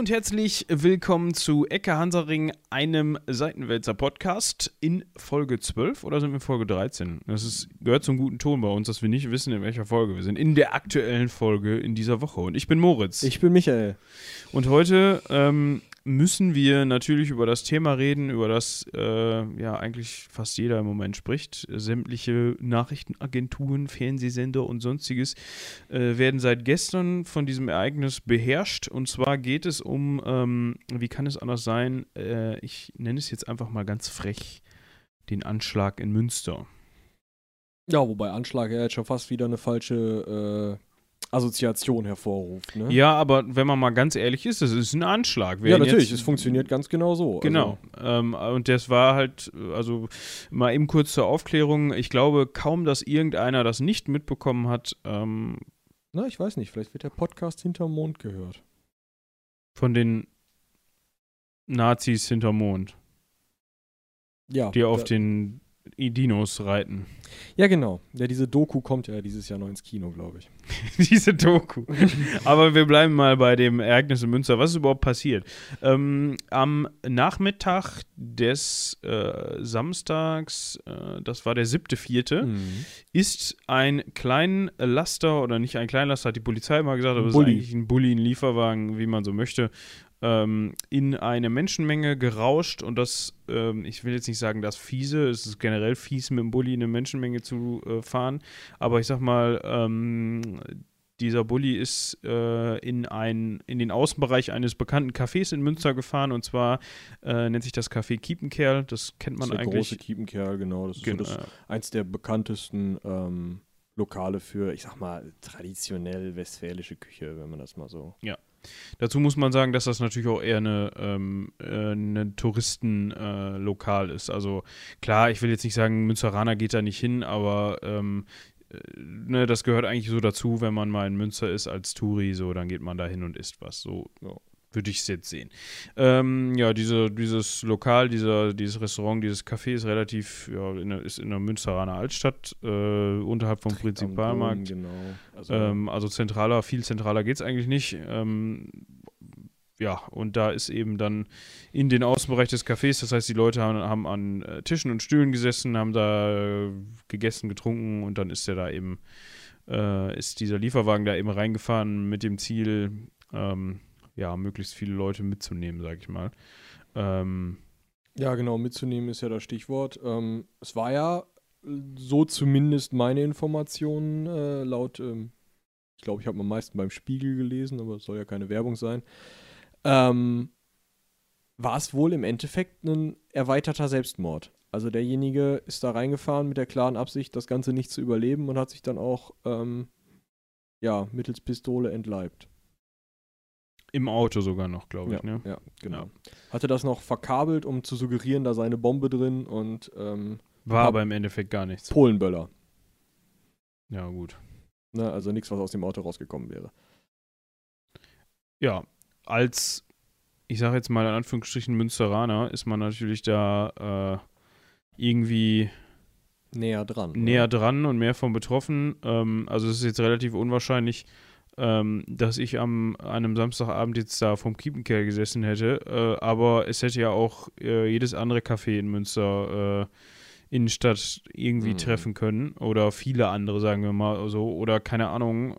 und herzlich willkommen zu Ecke Hansaring, einem Seitenwälzer Podcast in Folge 12 oder sind wir in Folge 13? Das ist, gehört zum guten Ton bei uns, dass wir nicht wissen, in welcher Folge wir sind. In der aktuellen Folge in dieser Woche. Und ich bin Moritz. Ich bin Michael. Und heute ähm, müssen wir natürlich über das Thema reden, über das äh, ja eigentlich fast jeder im Moment spricht. Sämtliche Nachrichtenagenturen, Fernsehsender und sonstiges äh, werden seit gestern von diesem Ereignis beherrscht. Und zwar geht es um, ähm, wie kann es anders sein, äh, ich nenne es jetzt einfach mal ganz frech, den Anschlag in Münster. Ja, wobei Anschlag ja jetzt schon fast wieder eine falsche äh, Assoziation hervorruft. Ne? Ja, aber wenn man mal ganz ehrlich ist, das ist ein Anschlag. ja, natürlich, es funktioniert ganz genau so. Genau. Also. Ähm, und das war halt, also mal eben kurz zur Aufklärung. Ich glaube kaum, dass irgendeiner das nicht mitbekommen hat. Ähm, Na, ich weiß nicht, vielleicht wird der Podcast hinterm Mond gehört. Von den Nazis hinterm Mond. Ja. Die auf den Dinos reiten. Ja, genau. Ja, diese Doku kommt ja dieses Jahr noch ins Kino, glaube ich. diese Doku. Aber wir bleiben mal bei dem Ereignis in Münster. Was ist überhaupt passiert? Ähm, am Nachmittag des äh, Samstags, äh, das war der siebte, vierte, mhm. ist ein klein Laster, oder nicht ein Kleinlaster, hat die Polizei mal gesagt, aber es ist eigentlich ein Bulli, ein Lieferwagen, wie man so möchte, ähm, in eine Menschenmenge gerauscht und das, ähm, ich will jetzt nicht sagen, das fiese, es ist generell fies, mit dem Bulli in eine Menschenmenge zu äh, fahren, aber ich sag mal, ähm, dieser Bulli ist äh, in, ein, in den Außenbereich eines bekannten Cafés in Münster gefahren und zwar äh, nennt sich das Café Kiepenkerl. Das kennt man das ist eigentlich. Der große Kiepenkerl, genau. Das ist genau. so das, eins der bekanntesten ähm, Lokale für, ich sag mal, traditionell westfälische Küche, wenn man das mal so. Ja, Dazu muss man sagen, dass das natürlich auch eher eine, ähm, äh, eine Touristenlokal äh, ist. Also klar, ich will jetzt nicht sagen, Münsteraner geht da nicht hin, aber ähm, äh, ne, das gehört eigentlich so dazu, wenn man mal in Münster ist als Touri, so, dann geht man da hin und isst was. So, ja würde ich es jetzt sehen. Ähm, ja, diese, dieses Lokal, dieser, dieses Restaurant, dieses Café ist relativ, ja, in der, ist in der Münsteraner Altstadt, äh, unterhalb vom Prinzipalmarkt. Genau. Also, ähm, also, zentraler, viel zentraler geht es eigentlich nicht. Ähm, ja, und da ist eben dann in den Außenbereich des Cafés, das heißt, die Leute haben, haben an äh, Tischen und Stühlen gesessen, haben da äh, gegessen, getrunken und dann ist der da eben, äh, ist dieser Lieferwagen da eben reingefahren mit dem Ziel, ähm, ja, möglichst viele Leute mitzunehmen, sag ich mal. Ähm, ja, genau, mitzunehmen ist ja das Stichwort. Ähm, es war ja so zumindest meine Informationen äh, laut, ähm, ich glaube, ich habe am meisten beim Spiegel gelesen, aber es soll ja keine Werbung sein. Ähm, war es wohl im Endeffekt ein erweiterter Selbstmord. Also derjenige ist da reingefahren mit der klaren Absicht, das Ganze nicht zu überleben und hat sich dann auch ähm, ja, mittels Pistole entleibt. Im Auto sogar noch, glaube ich, ja, ne? Ja, genau. Ja. Hatte das noch verkabelt, um zu suggerieren, da sei eine Bombe drin und ähm, war aber im Endeffekt gar nichts. Polenböller. Ja, gut. Ne, also nichts, was aus dem Auto rausgekommen wäre. Ja, als, ich sage jetzt mal in Anführungsstrichen Münsteraner, ist man natürlich da äh, irgendwie näher dran. Näher oder? dran und mehr von betroffen. Ähm, also es ist jetzt relativ unwahrscheinlich, ähm, dass ich am einem Samstagabend jetzt da vom Kiepenkerl gesessen hätte. Äh, aber es hätte ja auch äh, jedes andere Café in Münster äh, Innenstadt irgendwie mhm. treffen können. Oder viele andere, sagen wir mal so. Oder keine Ahnung,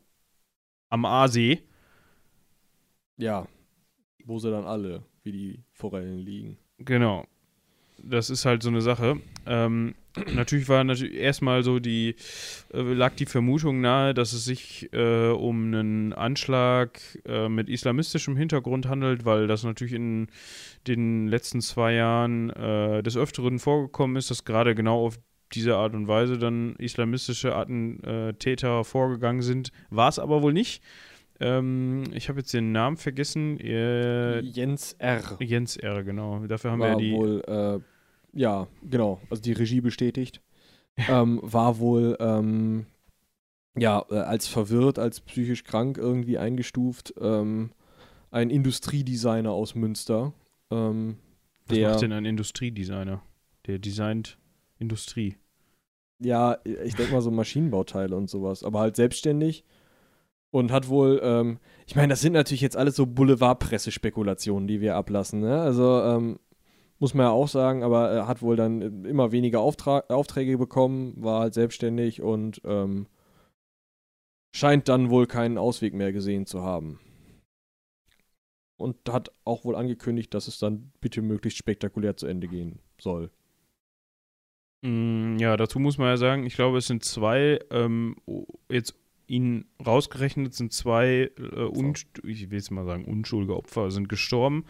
am Aasee. Ja, wo sie dann alle wie die Forellen liegen. Genau das ist halt so eine Sache. Ähm, natürlich war natürlich erstmal so die, äh, lag die Vermutung nahe, dass es sich äh, um einen Anschlag äh, mit islamistischem Hintergrund handelt, weil das natürlich in den letzten zwei Jahren äh, des Öfteren vorgekommen ist, dass gerade genau auf diese Art und Weise dann islamistische Attentäter vorgegangen sind. War es aber wohl nicht. Ähm, ich habe jetzt den Namen vergessen. Äh, Jens R. Jens R, genau. Dafür haben War wir ja die. Wohl, äh, ja, genau. Also die Regie bestätigt. ähm, war wohl ähm, ja äh, als verwirrt, als psychisch krank irgendwie eingestuft. Ähm, ein Industriedesigner aus Münster. Ähm, Was macht denn ein Industriedesigner? Der designt Industrie. Ja, ich denke mal so Maschinenbauteile und sowas. Aber halt selbstständig Und hat wohl, ähm, ich meine, das sind natürlich jetzt alles so Boulevardpressespekulationen, die wir ablassen. Ne? Also ähm, muss man ja auch sagen, aber er hat wohl dann immer weniger Auftra Aufträge bekommen, war halt selbstständig und ähm, scheint dann wohl keinen Ausweg mehr gesehen zu haben. Und hat auch wohl angekündigt, dass es dann bitte möglichst spektakulär zu Ende gehen soll. Mm, ja, dazu muss man ja sagen, ich glaube, es sind zwei, ähm, jetzt ihn rausgerechnet sind zwei, äh, ich will jetzt mal sagen, unschuldige Opfer sind gestorben.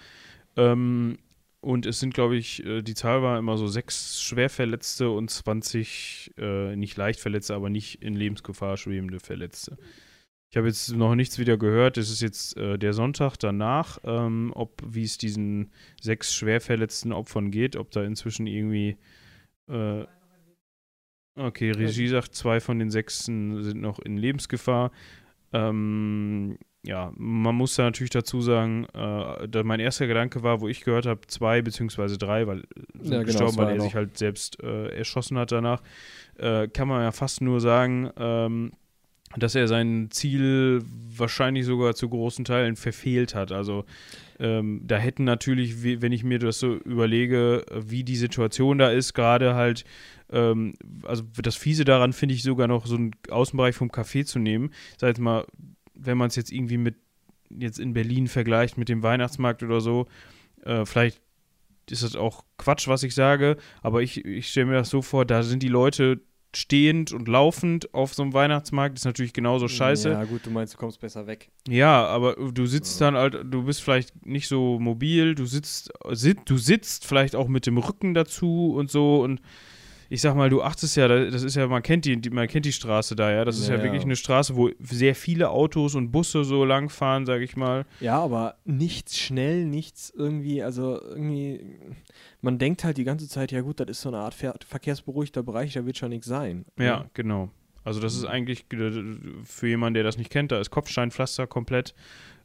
Ähm, und es sind, glaube ich, äh, die Zahl war immer so sechs Schwerverletzte und 20 äh, nicht leicht Verletzte, aber nicht in Lebensgefahr schwebende Verletzte. Ich habe jetzt noch nichts wieder gehört. Es ist jetzt äh, der Sonntag danach, ähm, ob wie es diesen sechs schwer verletzten Opfern geht, ob da inzwischen irgendwie äh, Okay, Regie sagt, zwei von den Sechsen sind noch in Lebensgefahr. Ähm, ja, man muss da natürlich dazu sagen, äh, da mein erster Gedanke war, wo ich gehört habe, zwei beziehungsweise drei, weil ja, genau, gestorben, weil er noch. sich halt selbst äh, erschossen hat danach, äh, kann man ja fast nur sagen, ähm, dass er sein Ziel wahrscheinlich sogar zu großen Teilen verfehlt hat. Also ähm, da hätten natürlich, wenn ich mir das so überlege, wie die Situation da ist, gerade halt ähm, also das Fiese daran finde ich sogar noch so einen Außenbereich vom Café zu nehmen. Sag jetzt mal, wenn man es jetzt irgendwie mit jetzt in Berlin vergleicht mit dem Weihnachtsmarkt oder so, äh, vielleicht ist das auch Quatsch, was ich sage, aber ich, ich stelle mir das so vor, da sind die Leute stehend und laufend auf so einem Weihnachtsmarkt ist natürlich genauso scheiße. Ja, gut, du meinst, du kommst besser weg. Ja, aber du sitzt ja. dann halt, du bist vielleicht nicht so mobil, du sitzt, sit, du sitzt vielleicht auch mit dem Rücken dazu und so und ich sag mal, du achtest ja, das ist ja, man kennt die, man kennt die Straße da, ja. Das ist ja, ja wirklich eine Straße, wo sehr viele Autos und Busse so lang fahren, sag ich mal. Ja, aber nichts schnell, nichts irgendwie, also irgendwie, man denkt halt die ganze Zeit, ja gut, das ist so eine Art ver verkehrsberuhigter Bereich, da wird schon nichts sein. Ja, ja, genau. Also das ist eigentlich für jemanden, der das nicht kennt, da ist Kopfsteinpflaster komplett.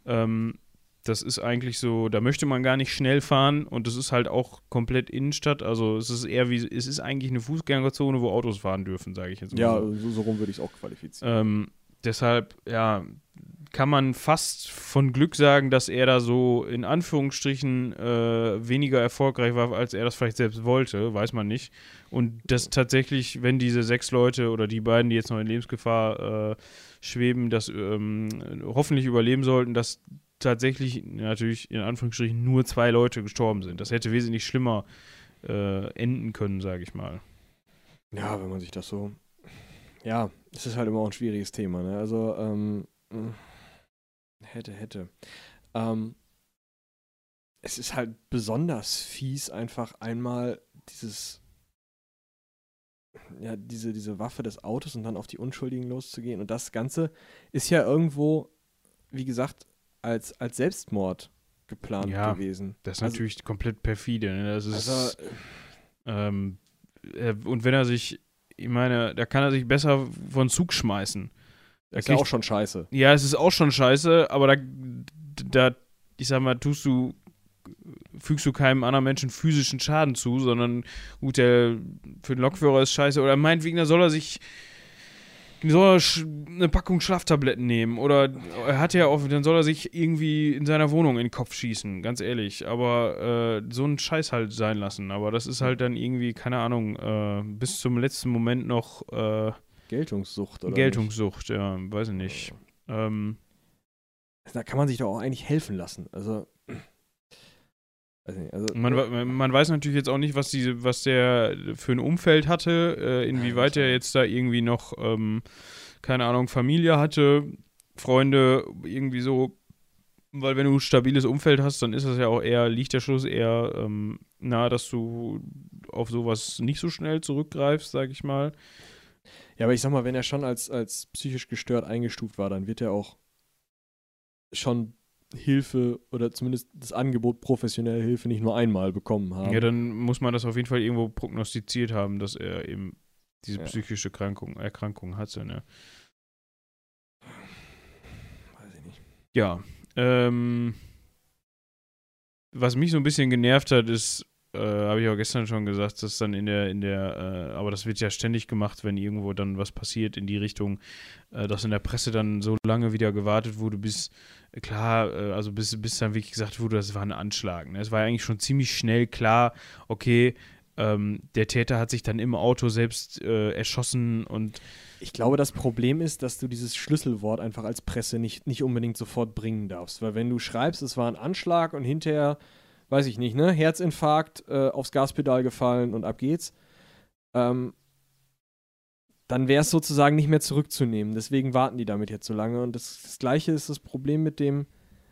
Ähm, das ist eigentlich so, da möchte man gar nicht schnell fahren und das ist halt auch komplett Innenstadt. Also es ist eher wie, es ist eigentlich eine Fußgängerzone, wo Autos fahren dürfen, sage ich jetzt mal. Ja, so, so rum würde ich es auch qualifizieren. Ähm, deshalb, ja, kann man fast von Glück sagen, dass er da so in Anführungsstrichen äh, weniger erfolgreich war, als er das vielleicht selbst wollte, weiß man nicht. Und dass tatsächlich, wenn diese sechs Leute oder die beiden, die jetzt noch in Lebensgefahr äh, schweben, das ähm, hoffentlich überleben sollten, dass tatsächlich natürlich in Anführungsstrichen nur zwei Leute gestorben sind. Das hätte wesentlich schlimmer äh, enden können, sage ich mal. Ja, wenn man sich das so. Ja, es ist halt immer auch ein schwieriges Thema. Ne? Also, ähm, hätte, hätte. Ähm, es ist halt besonders fies, einfach einmal dieses ja, diese, diese Waffe des Autos und dann auf die Unschuldigen loszugehen. Und das Ganze ist ja irgendwo, wie gesagt, als, als Selbstmord geplant ja, gewesen. Das ist also, natürlich komplett perfide. Ne? Das ist, also, ähm, äh, und wenn er sich, ich meine, da kann er sich besser von Zug schmeißen. Das ist ja auch schon scheiße. Ja, es ist auch schon scheiße, aber da, da, ich sag mal, tust du, fügst du keinem anderen Menschen physischen Schaden zu, sondern gut, der für den Lokführer ist scheiße. Oder meinetwegen, da soll er sich soll er eine Packung Schlaftabletten nehmen oder er hat ja auch, dann soll er sich irgendwie in seiner Wohnung in den Kopf schießen, ganz ehrlich. Aber äh, so einen Scheiß halt sein lassen. Aber das ist halt dann irgendwie, keine Ahnung, äh, bis zum letzten Moment noch äh, Geltungssucht oder? Geltungssucht, nicht? ja, weiß ich nicht. Ähm, da kann man sich doch auch eigentlich helfen lassen. Also nicht, also, man, man, weiß natürlich jetzt auch nicht, was, diese, was der für ein Umfeld hatte, äh, inwieweit er jetzt da irgendwie noch, ähm, keine Ahnung, Familie hatte, Freunde, irgendwie so. Weil wenn du ein stabiles Umfeld hast, dann ist das ja auch eher, liegt der Schluss eher ähm, nahe, dass du auf sowas nicht so schnell zurückgreifst, sag ich mal. Ja, aber ich sag mal, wenn er schon als, als psychisch gestört eingestuft war, dann wird er auch schon Hilfe oder zumindest das Angebot professionelle Hilfe nicht nur einmal bekommen haben. Ja, dann muss man das auf jeden Fall irgendwo prognostiziert haben, dass er eben diese ja. psychische Krankung, Erkrankung hatte. Ne? Weiß ich nicht. Ja. Ähm, was mich so ein bisschen genervt hat, ist, äh, habe ich auch gestern schon gesagt, dass dann in der, in der, äh, aber das wird ja ständig gemacht, wenn irgendwo dann was passiert in die Richtung, äh, dass in der Presse dann so lange wieder gewartet wurde, bis, äh, klar, äh, also bis, bis dann wirklich gesagt wurde, das war ein Anschlag. Ne? Es war ja eigentlich schon ziemlich schnell klar, okay, ähm, der Täter hat sich dann im Auto selbst erschossen und ich glaube, das Problem ist, dass du dieses Schlüsselwort einfach als Presse nicht, nicht unbedingt sofort bringen darfst. Weil wenn du schreibst, es war ein Anschlag und hinterher, weiß ich nicht, ne, Herzinfarkt, äh, aufs Gaspedal gefallen und ab geht's, ähm, dann wäre es sozusagen nicht mehr zurückzunehmen. Deswegen warten die damit jetzt so lange. Und das, das Gleiche ist das Problem mit dem,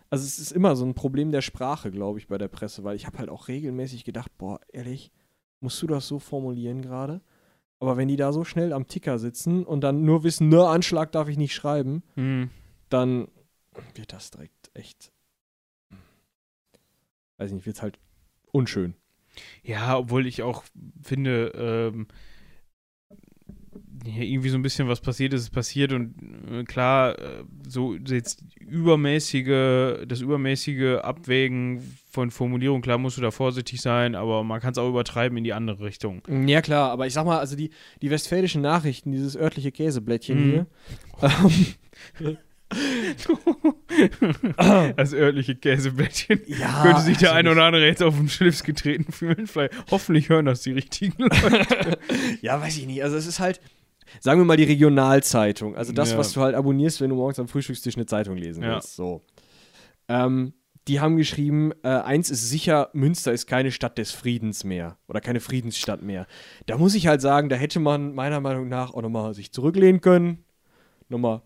also es ist immer so ein Problem der Sprache, glaube ich, bei der Presse, weil ich habe halt auch regelmäßig gedacht, boah, ehrlich, musst du das so formulieren gerade? Aber wenn die da so schnell am Ticker sitzen und dann nur wissen, ne, Anschlag darf ich nicht schreiben, hm. dann wird das direkt echt, weiß ich nicht, wird es halt unschön. Ja, obwohl ich auch finde, ähm, ja, irgendwie so ein bisschen was passiert ist, ist passiert und äh, klar, äh, so jetzt übermäßige, das übermäßige Abwägen von Formulierung, klar musst du da vorsichtig sein, aber man kann es auch übertreiben in die andere Richtung. Ja, klar, aber ich sag mal, also die, die westfälischen Nachrichten, dieses örtliche Käseblättchen Mhm. hier, ähm, das örtliche Käseblättchen. ja, Könnte sich der also eine oder andere jetzt auf den Schlips getreten fühlen. Vielleicht, hoffentlich hören das die richtigen Leute. ja, weiß ich nicht. Also es ist halt, sagen wir mal die Regionalzeitung. Also das, Ja. was du halt abonnierst, wenn du morgens am Frühstückstisch eine Zeitung lesen Ja. willst. So. Ähm, die haben geschrieben, äh, eins ist sicher, Münster ist keine Stadt des Friedens mehr oder keine Friedensstadt mehr. Da muss ich halt sagen, da hätte man meiner Meinung nach auch nochmal sich zurücklehnen können, nochmal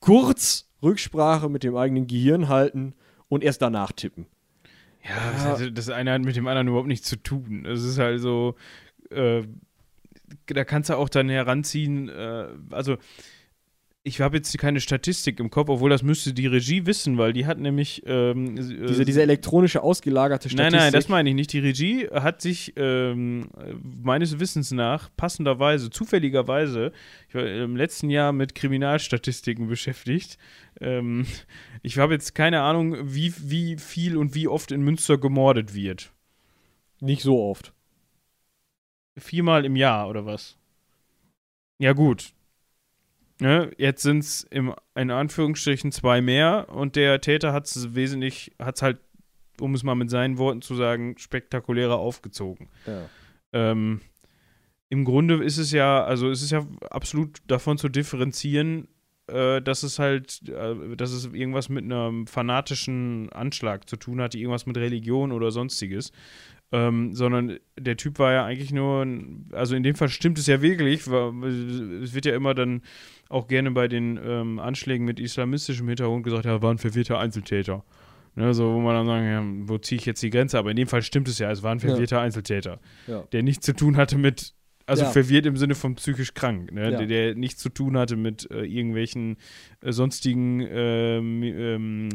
kurz Rücksprache mit dem eigenen Gehirn halten und erst danach tippen. Ja, das, das eine hat mit dem anderen überhaupt nichts zu tun. Es ist halt so, äh, da kannst du auch dann heranziehen, äh, also ich habe jetzt keine Statistik im Kopf, obwohl das müsste die Regie wissen, weil die hat nämlich ähm, äh, Diese, diese elektronische ausgelagerte Nein, Statistik. nein, das meine ich nicht. Die Regie hat sich ähm, meines Wissens nach passenderweise, zufälligerweise, ich war im letzten Jahr mit Kriminalstatistiken beschäftigt. Ähm, ich habe jetzt keine Ahnung, wie, wie viel und wie oft in Münster gemordet wird. Nicht so oft. Viermal im Jahr oder was? Ja, gut. Ne, jetzt sind es in Anführungsstrichen zwei mehr und der Täter hat es wesentlich, hat es halt, um es mal mit seinen Worten zu sagen, spektakulärer aufgezogen. Ja. Ähm, Im Grunde ist es ja, also es ist ja absolut davon zu differenzieren, äh, dass es halt, äh, dass es irgendwas mit einem fanatischen Anschlag zu tun hat, irgendwas mit Religion oder sonstiges. Ähm, sondern der Typ war ja eigentlich nur, ein, also in dem Fall stimmt es ja wirklich, weil es wird ja immer dann auch gerne bei den ähm, Anschlägen mit islamistischem Hintergrund gesagt, ja, war ein verwirrter Einzeltäter. Ne, so, wo man dann sagen, ja, wo ziehe ich jetzt die Grenze? Aber in dem Fall stimmt es ja, es war ein Ja. verwirrter Einzeltäter, Ja. der nichts zu tun hatte mit, also Ja. verwirrt im Sinne von psychisch krank, ne, Ja. der, der nichts zu tun hatte mit äh, irgendwelchen äh, sonstigen ähm, ähm,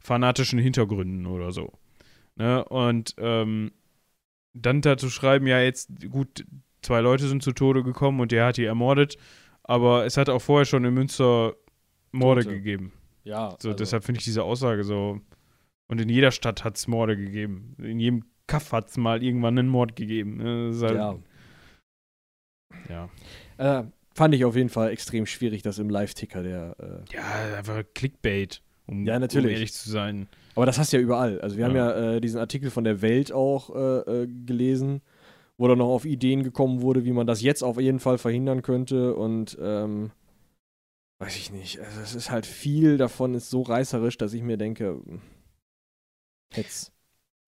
fanatischen Hintergründen oder so. Ne? Und ähm, dann dazu schreiben, ja, jetzt, gut, zwei Leute sind zu Tode gekommen und der hat die ermordet, aber es hat auch vorher schon in Münster Morde Tote. gegeben. Ja, So, also- deshalb finde ich diese Aussage so. Und in jeder Stadt hat es Morde gegeben. In jedem Kaff hat es mal irgendwann einen Mord gegeben. Ne? Halt, ja. ja. Äh, fand ich auf jeden Fall extrem schwierig, das im Live-Ticker der. Äh, Ja, einfach Clickbait, um, Ja, natürlich. um ehrlich zu sein. Aber das hast du ja überall. Also wir haben Ja. ja äh, diesen Artikel von der Welt auch äh, äh, gelesen, wo dann noch auf Ideen gekommen wurde, wie man das jetzt auf jeden Fall verhindern könnte. Und ähm, weiß ich nicht. Also es ist halt viel davon ist so reißerisch, dass ich mir denke, jetzt.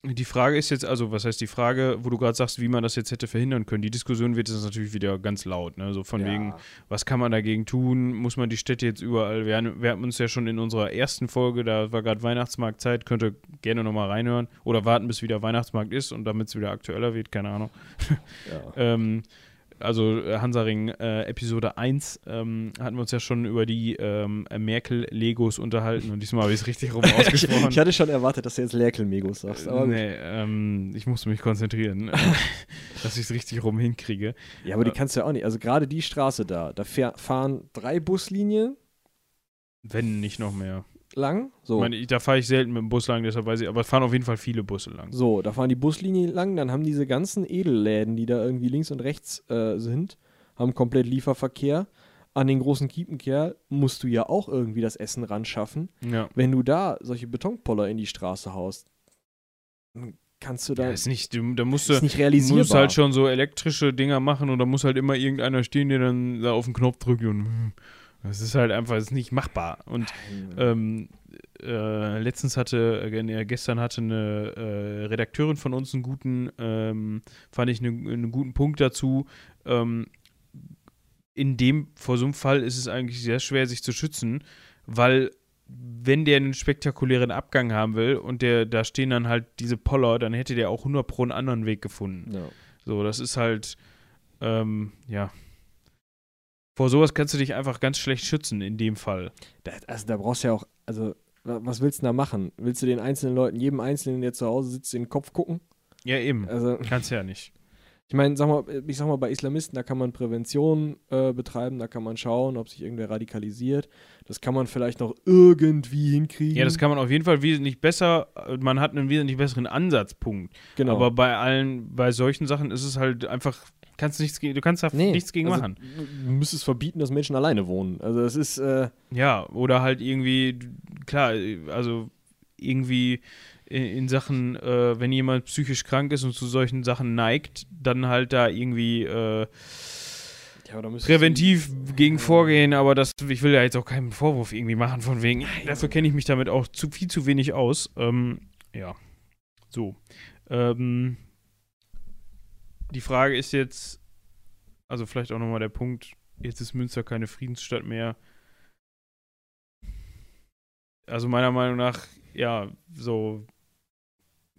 Die Frage ist jetzt, also was heißt die Frage, wo du gerade sagst, wie man das jetzt hätte verhindern können. Die Diskussion wird jetzt natürlich wieder ganz laut, ne? So von wegen, was kann man dagegen tun? Muss man die Städte jetzt überall? Wir, haben- wir hatten uns ja schon in unserer ersten Folge, da war gerade Weihnachtsmarktzeit, könnt ihr gerne nochmal reinhören oder warten, bis wieder Weihnachtsmarkt ist und damit es wieder aktueller wird, keine Ahnung. Ja. Ähm, also äh, Hansaring äh, Episode 1 ähm, hatten wir uns ja schon über die ähm, Merkel-Legos unterhalten und diesmal habe ich es richtig rum ich, ausgesprochen. ich hatte schon erwartet, dass du jetzt Lerkel-Megos sagst. Aber nee, ähm, ich musste mich konzentrieren, äh, dass ich es richtig rum hinkriege. Ja, aber die Äh, kannst du ja auch nicht. Also gerade die Straße da, da fahren drei Buslinien. Wenn nicht noch mehr. Lang. So. Ich meine, da fahre ich selten mit dem Bus lang, deshalb weiß ich, aber es fahren auf jeden Fall viele Busse lang. So, da fahren die Buslinien lang, dann haben diese ganzen Edelläden, die da irgendwie links und rechts äh, sind, haben komplett Lieferverkehr. An den großen Kiepenkerl musst du ja auch irgendwie das Essen ran schaffen. Ja. Wenn du da solche Betonpoller in die Straße haust, dann kannst du da. Ja, ist nicht, da musst du, nicht realisierbar. musst halt schon so elektrische Dinger machen und da muss halt immer irgendeiner stehen, der dann da auf den Knopf drückt und das ist halt einfach ist nicht machbar. Und ähm, äh, letztens hatte, äh, gestern hatte eine äh, Redakteurin von uns einen guten, ähm, fand ich einen, einen guten Punkt dazu. Ähm, in dem, vor so einem Fall ist es eigentlich sehr schwer, sich zu schützen, weil wenn der einen spektakulären Abgang haben will und der, da stehen dann halt diese Poller, dann hätte der auch 100 pro einen anderen Weg gefunden. ja. So, das ist halt, ähm, ja. Vor sowas kannst du dich einfach ganz schlecht schützen in dem Fall. Da, also da brauchst du ja auch, also wa- was willst du da machen? Willst du den einzelnen Leuten, jedem Einzelnen, der zu Hause sitzt, in den Kopf gucken? Ja, eben. Also Kannst ja nicht. ich meine, sag mal, ich sag mal, bei Islamisten, da kann man Prävention äh, betreiben, da kann man schauen, ob sich irgendwer radikalisiert. Das kann man vielleicht noch irgendwie hinkriegen. Ja, das kann man auf jeden Fall wesentlich besser, äh, man hat einen wesentlich besseren Ansatzpunkt. genau. Aber bei allen, bei solchen Sachen ist es halt einfach, kannst nichts, ge- du kannst da Nee, nichts gegen also, machen. Du müsstest verbieten, dass Menschen alleine wohnen. Also das ist, äh, Ja, oder halt irgendwie, klar, also irgendwie in, Sachen, äh, wenn jemand psychisch krank ist und zu solchen Sachen neigt, dann halt da irgendwie äh, ja, präventiv gegen vorgehen, aber das, ich will ja jetzt auch keinen Vorwurf irgendwie machen, von wegen, dafür kenne ich mich damit auch zu viel zu wenig aus. Ähm, ja, so. Ähm, die Frage ist jetzt, also vielleicht auch nochmal der Punkt, jetzt ist Münster keine Friedensstadt mehr. Also meiner Meinung nach, ja, so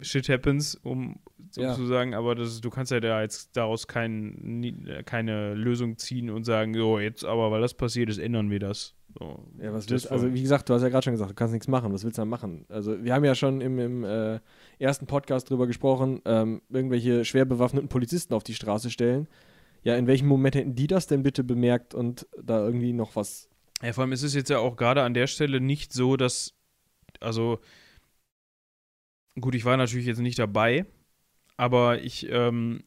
shit happens, um Ja. sozusagen, aber das, du kannst ja da jetzt daraus kein, keine Lösung ziehen und sagen, so jetzt aber, weil das passiert ist, ändern wir das. So, Ja, was willst. Also, wie gesagt, du hast ja gerade schon gesagt, du kannst nichts machen. Was willst du da machen? Also, wir haben ja schon im, im äh, ersten Podcast drüber gesprochen, ähm, irgendwelche schwer bewaffneten Polizisten auf die Straße stellen. Ja, in welchem Moment hätten die das denn bitte bemerkt und da irgendwie noch was. Ja, vor allem ist es jetzt ja auch gerade an der Stelle nicht so, dass, also, gut, ich war natürlich jetzt nicht dabei, aber ich, ähm,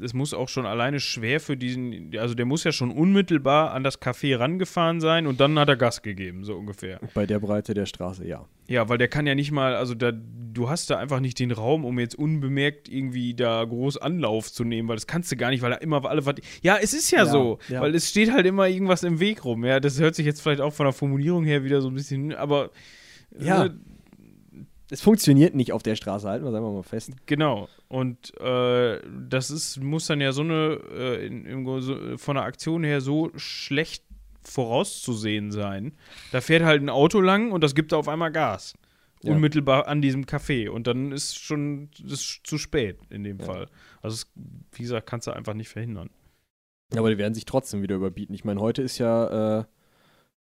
es muss auch schon alleine schwer für diesen, also der muss ja schon unmittelbar an das Café rangefahren sein und dann hat er Gas gegeben, so ungefähr. Bei der Breite der Straße, ja. Ja, weil der kann ja nicht mal, also da, du hast da einfach nicht den Raum, um jetzt unbemerkt irgendwie da groß Anlauf zu nehmen, weil das kannst du gar nicht, weil da immer alle was. Ja, es ist ja, Ja, so, ja. weil es steht halt immer irgendwas im Weg rum. Ja, das hört sich jetzt vielleicht auch von der Formulierung her wieder so ein bisschen, aber Ja. äh, Es funktioniert nicht auf der Straße, halten wir es einfach mal fest. genau. Und äh, das ist, muss dann ja so eine, äh, in, im, so, von der Aktion her so schlecht vorauszusehen sein. Da fährt halt ein Auto lang und das gibt da auf einmal Gas. Ja. Unmittelbar an diesem Café. Und dann ist schon das ist zu spät in dem Ja. Fall. Also, es, wie gesagt, kannst du einfach nicht verhindern. Ja, aber die werden sich trotzdem wieder überbieten. Ich meine, heute ist ja äh,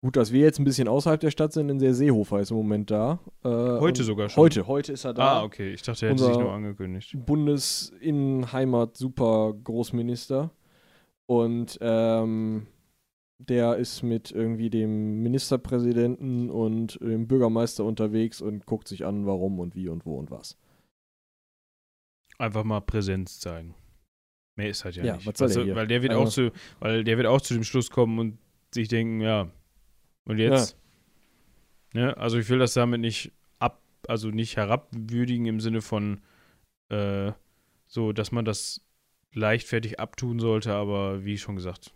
gut, dass wir jetzt ein bisschen außerhalb der Stadt sind, denn der Seehofer ist im Moment da. Äh, Heute sogar schon. Heute, heute ist er da. Ah, okay. Ich dachte, er hätte sich nur angekündigt. Bundesinnenheimat-Super-Großminister. Und ähm, der ist mit irgendwie dem Ministerpräsidenten und dem Bürgermeister unterwegs und guckt sich an, warum und wie und wo und was. Einfach mal Präsenz zeigen. Mehr ist halt ja, Ja, nicht. was soll Weißt der hier? Weil der wird Also- auch zu, weil der wird auch zu dem Schluss kommen und sich denken, ja, und jetzt? Ne? Also ich will das damit nicht ab, also nicht herabwürdigen im Sinne von äh, so, dass man das leichtfertig abtun sollte, aber wie schon gesagt,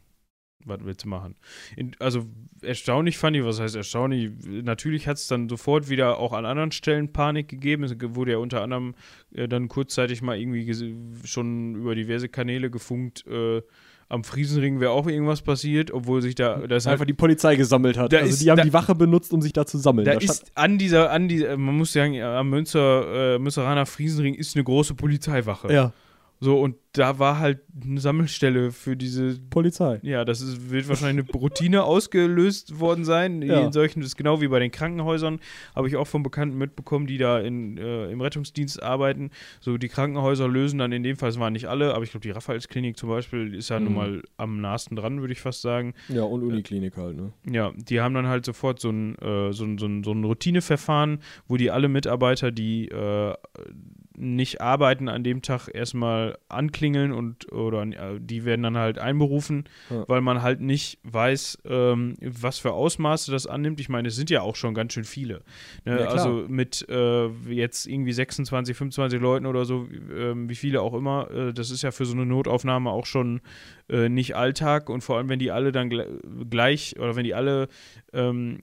was willst du machen? In, also erstaunlich fand ich, was heißt erstaunlich? Natürlich hat es dann sofort wieder auch an anderen Stellen Panik gegeben. Es wurde ja unter anderem äh, dann kurzzeitig mal irgendwie schon über diverse Kanäle gefunkt, äh, am Friesenring wäre auch irgendwas passiert, obwohl sich da, da ist halt Einfach die Polizei gesammelt hat. Also ist- die haben da- die Wache benutzt, um sich da zu sammeln. da Da ist an dieser, an dieser, man muss sagen, am Münster, äh, Münsteraner Friesenring ist eine große Polizeiwache. ja. So, und da war halt eine Sammelstelle für diese Polizei. Ja, das ist, wird wahrscheinlich eine Routine ausgelöst worden sein. Ja. In solchen, das ist genau wie bei den Krankenhäusern, habe ich auch von Bekannten mitbekommen, die da in, äh, im Rettungsdienst arbeiten. So, die Krankenhäuser lösen dann in dem Fall, es waren nicht alle, aber ich glaube, die Raphaelsklinik zum Beispiel ist ja nun Mhm. mal am nahesten dran, würde ich fast sagen. Ja, und Uniklinik halt, ne? Ja, die haben dann halt sofort so ein, äh, so ein, so ein, so ein Routineverfahren, wo die alle Mitarbeiter, die äh, nicht arbeiten an dem Tag erstmal anklingeln und oder äh, die werden dann halt einberufen, Ja. weil man halt nicht weiß, ähm, was für Ausmaße das annimmt. Ich meine, es sind ja auch schon ganz schön viele. Ne? Ja, also mit äh, jetzt irgendwie 26, 25 Leuten oder so, ähm, wie viele auch immer, äh, das ist ja für so eine Notaufnahme auch schon äh, nicht Alltag und vor allem, wenn die alle dann gle- gleich oder wenn die alle ähm,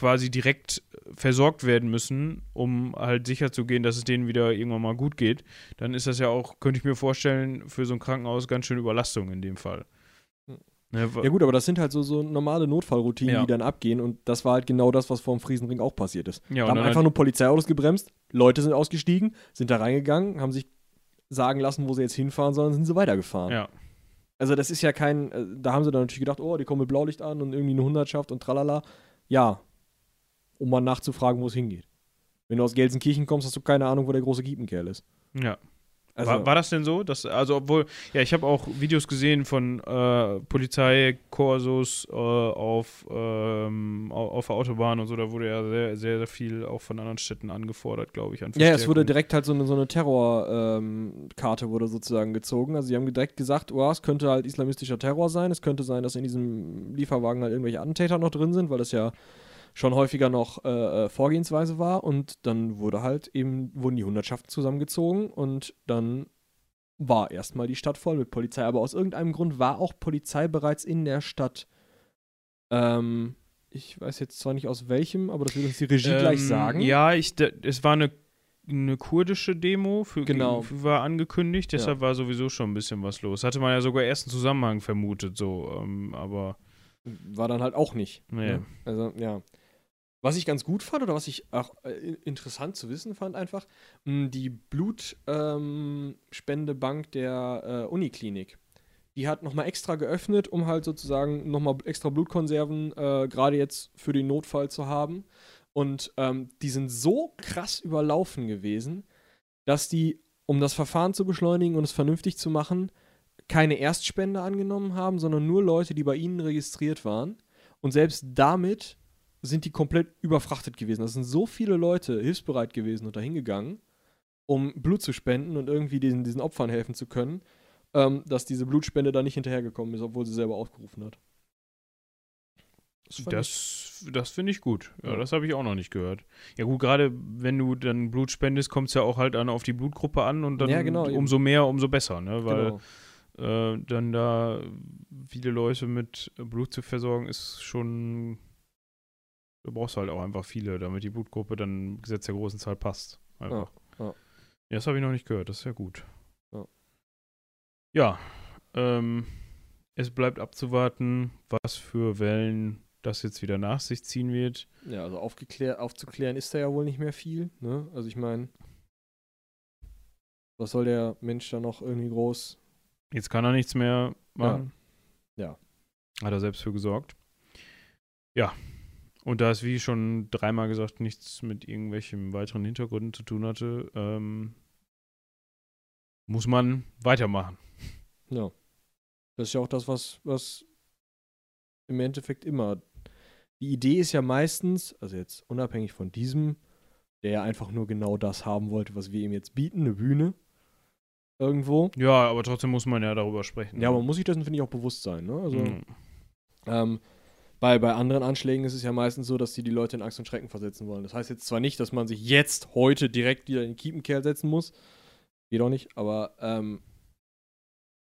quasi direkt versorgt werden müssen, um halt sicher zu gehen, dass es denen wieder irgendwann mal gut geht, dann ist das ja auch, könnte ich mir vorstellen, für so ein Krankenhaus ganz schön Überlastung in dem Fall. Hm. Ne, Ja gut, aber das sind halt so, so normale Notfallroutinen, Ja. die dann abgehen und das war halt genau das, was vor dem Friesenring auch passiert ist. ja, da haben einfach halt, nur Polizeiautos gebremst, Leute sind ausgestiegen, sind da reingegangen, haben sich sagen lassen, wo sie jetzt hinfahren sollen, sind sie weitergefahren. ja, Also das ist ja kein, äh, da haben sie dann natürlich gedacht, oh, die kommen mit Blaulicht an und irgendwie eine Hundertschaft und tralala. Ja, um mal nachzufragen, wo es hingeht. Wenn du aus Gelsenkirchen kommst, hast du keine Ahnung, wo der große Giepenkerl ist. ja. Also, war, war das denn so? Dass, also, obwohl, ja, ich habe auch Videos gesehen von äh, Polizeikorsos äh, auf, ähm, au- auf der Autobahn und so. Da wurde ja sehr, sehr, sehr viel auch von anderen Städten angefordert, glaube ich. An ja, es wurde direkt halt so eine, so eine Terrorkarte wurde sozusagen gezogen. Also sie haben direkt gesagt, oh, es könnte halt islamistischer Terror sein. Es könnte sein, dass in diesem Lieferwagen halt irgendwelche Attentäter noch drin sind, weil das ja schon häufiger noch äh, äh, Vorgehensweise war. Und dann wurde halt eben, wurden die Hundertschaften zusammengezogen und dann war erstmal die Stadt voll mit Polizei. Aber aus irgendeinem Grund war auch Polizei bereits in der Stadt. Ähm, ich weiß jetzt zwar nicht aus welchem, aber das wird uns die Regie gleich Ähm, sagen. Ja, ich, da, es war eine, eine kurdische Demo, für, Genau. für, war angekündigt, deshalb war sowieso schon ein bisschen was los. Hatte man ja sogar erst einen Zusammenhang vermutet, so, ähm, aber war dann halt auch nicht. Nee. Ne? Also, ja. Was ich ganz gut fand oder was ich auch äh, interessant zu wissen fand, einfach, die Blutspendebank der äh, Uniklinik. Die hat nochmal extra geöffnet, um halt sozusagen nochmal extra Blutkonserven äh, gerade jetzt für den Notfall zu haben. Und ähm, die sind so krass überlaufen gewesen, dass die, um das Verfahren zu beschleunigen und es vernünftig zu machen, keine Erstspende angenommen haben, sondern nur Leute, die bei ihnen registriert waren. Und selbst damit sind die komplett überfrachtet gewesen. Das sind so viele Leute hilfsbereit gewesen und dahin gegangen, um Blut zu spenden und irgendwie diesen, diesen Opfern helfen zu können, ähm, dass diese Blutspende da nicht hinterhergekommen ist, obwohl sie selber aufgerufen hat. ich- das, das finde ich gut. Ja, Ja. das habe ich auch noch nicht gehört. Ja gut, gerade wenn du dann Blut spendest, kommt es ja auch halt an auf die Blutgruppe an und dann Ja, genau, eben. umso mehr, umso besser, ne? Weil genau. äh, dann da viele Leute mit Blut zu versorgen, ist schon. Du brauchst halt auch einfach viele, damit die Blutgruppe dann im Gesetz der großen Zahl passt. Einfach. ja. Ja, das habe ich noch nicht gehört, das ist ja gut. Ja. Ja, ähm, es bleibt abzuwarten, was für Wellen das jetzt wieder nach sich ziehen wird. Ja, also aufgeklär, aufzuklären ist da ja wohl nicht mehr viel. Ne? Also ich meine, was soll der Mensch da noch irgendwie groß? Jetzt kann er nichts mehr machen. Ja. Hat er selbst für gesorgt. Ja. Und da es, wie schon dreimal gesagt, nichts mit irgendwelchen weiteren Hintergründen zu tun hatte, ähm, muss man weitermachen. Ja. Das ist ja auch das, was, was im Endeffekt immer. Die Idee ist ja meistens, also jetzt unabhängig von diesem, der ja einfach nur genau das haben wollte, was wir ihm jetzt bieten, eine Bühne. Irgendwo. Ja, aber trotzdem muss man ja darüber sprechen. Ja, man muss sich dessen, finde ich, auch bewusst sein. Ne? Also, Mhm. ähm, bei, bei anderen Anschlägen ist es ja meistens so, dass die die Leute in Angst und Schrecken versetzen wollen. Das heißt jetzt zwar nicht, dass man sich jetzt, heute direkt wieder in den Kiepenkerl setzen muss. Geht auch nicht, aber ähm,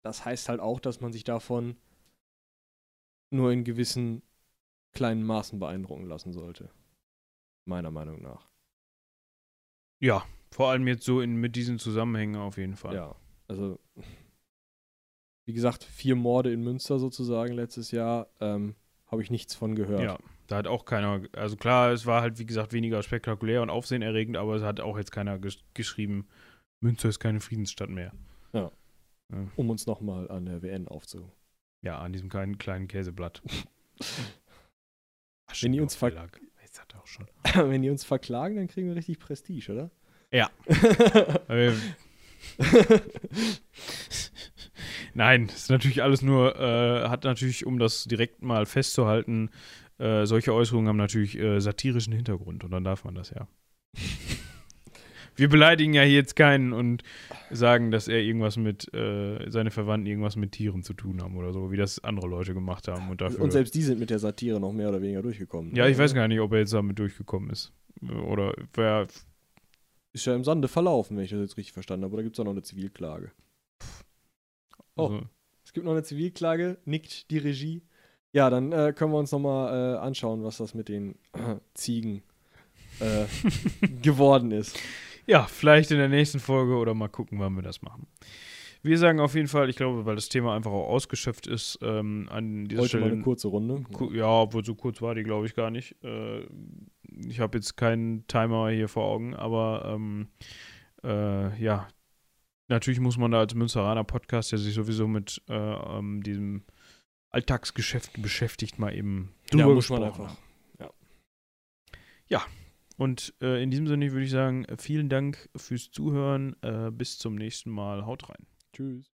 das heißt halt auch, dass man sich davon nur in gewissen kleinen Maßen beeindrucken lassen sollte. Meiner Meinung nach. Ja, vor allem jetzt so in, mit diesen Zusammenhängen auf jeden Fall. Ja, also wie gesagt, vier Morde in Münster sozusagen letztes Jahr, ähm, habe ich nichts von gehört. Ja, da hat auch keiner, also klar, es war halt wie gesagt weniger spektakulär und aufsehenerregend, aber es hat auch jetzt keiner gesch geschrieben, Münster ist keine Friedensstadt mehr. Ja. Um uns nochmal an der WN aufzu. Ja, an diesem kleinen, kleinen Käseblatt. Wenn die uns ver- Verlag. Jetzt hat er auch schon. Wenn die uns verklagen, dann kriegen wir richtig Prestige, oder? Ja. Nein, ist natürlich alles nur, äh, hat natürlich, um das direkt mal festzuhalten, äh, solche Äußerungen haben natürlich äh, satirischen Hintergrund und dann darf man das ja. Wir beleidigen ja hier jetzt keinen und sagen, dass er irgendwas mit, äh, seine Verwandten irgendwas mit Tieren zu tun haben oder so, wie das andere Leute gemacht haben und dafür. Und selbst die sind mit der Satire noch mehr oder weniger durchgekommen. ja, ich weiß gar nicht, ob er jetzt damit durchgekommen ist. Oder wer. Ist ja im Sande verlaufen, wenn ich das jetzt richtig verstanden habe. Oder gibt es auch noch eine Zivilklage? Oh. Also, Es gibt noch eine Zivilklage, nickt die Regie. Ja, dann äh, können wir uns nochmal äh, anschauen, was das mit den äh, Ziegen äh, geworden ist. Ja, vielleicht in der nächsten Folge oder mal gucken, wann wir das machen. Wir sagen auf jeden Fall, ich glaube, weil das Thema einfach auch ausgeschöpft ist, ähm, an dieser Heute Stelle. mal eine kurze Runde. Ku- Ja, obwohl so kurz war die, glaube ich, gar nicht. Äh, ich habe jetzt keinen Timer hier vor Augen, aber ähm, äh, ja, natürlich muss man da als Münsteraner Podcast, der sich sowieso mit äh, ähm, diesem Alltagsgeschäft beschäftigt, mal eben Ja, drüber man gesprochen einfach. haben. Und äh, in diesem Sinne würde ich sagen, vielen Dank fürs Zuhören. Äh, bis zum nächsten Mal. Haut rein. Tschüss.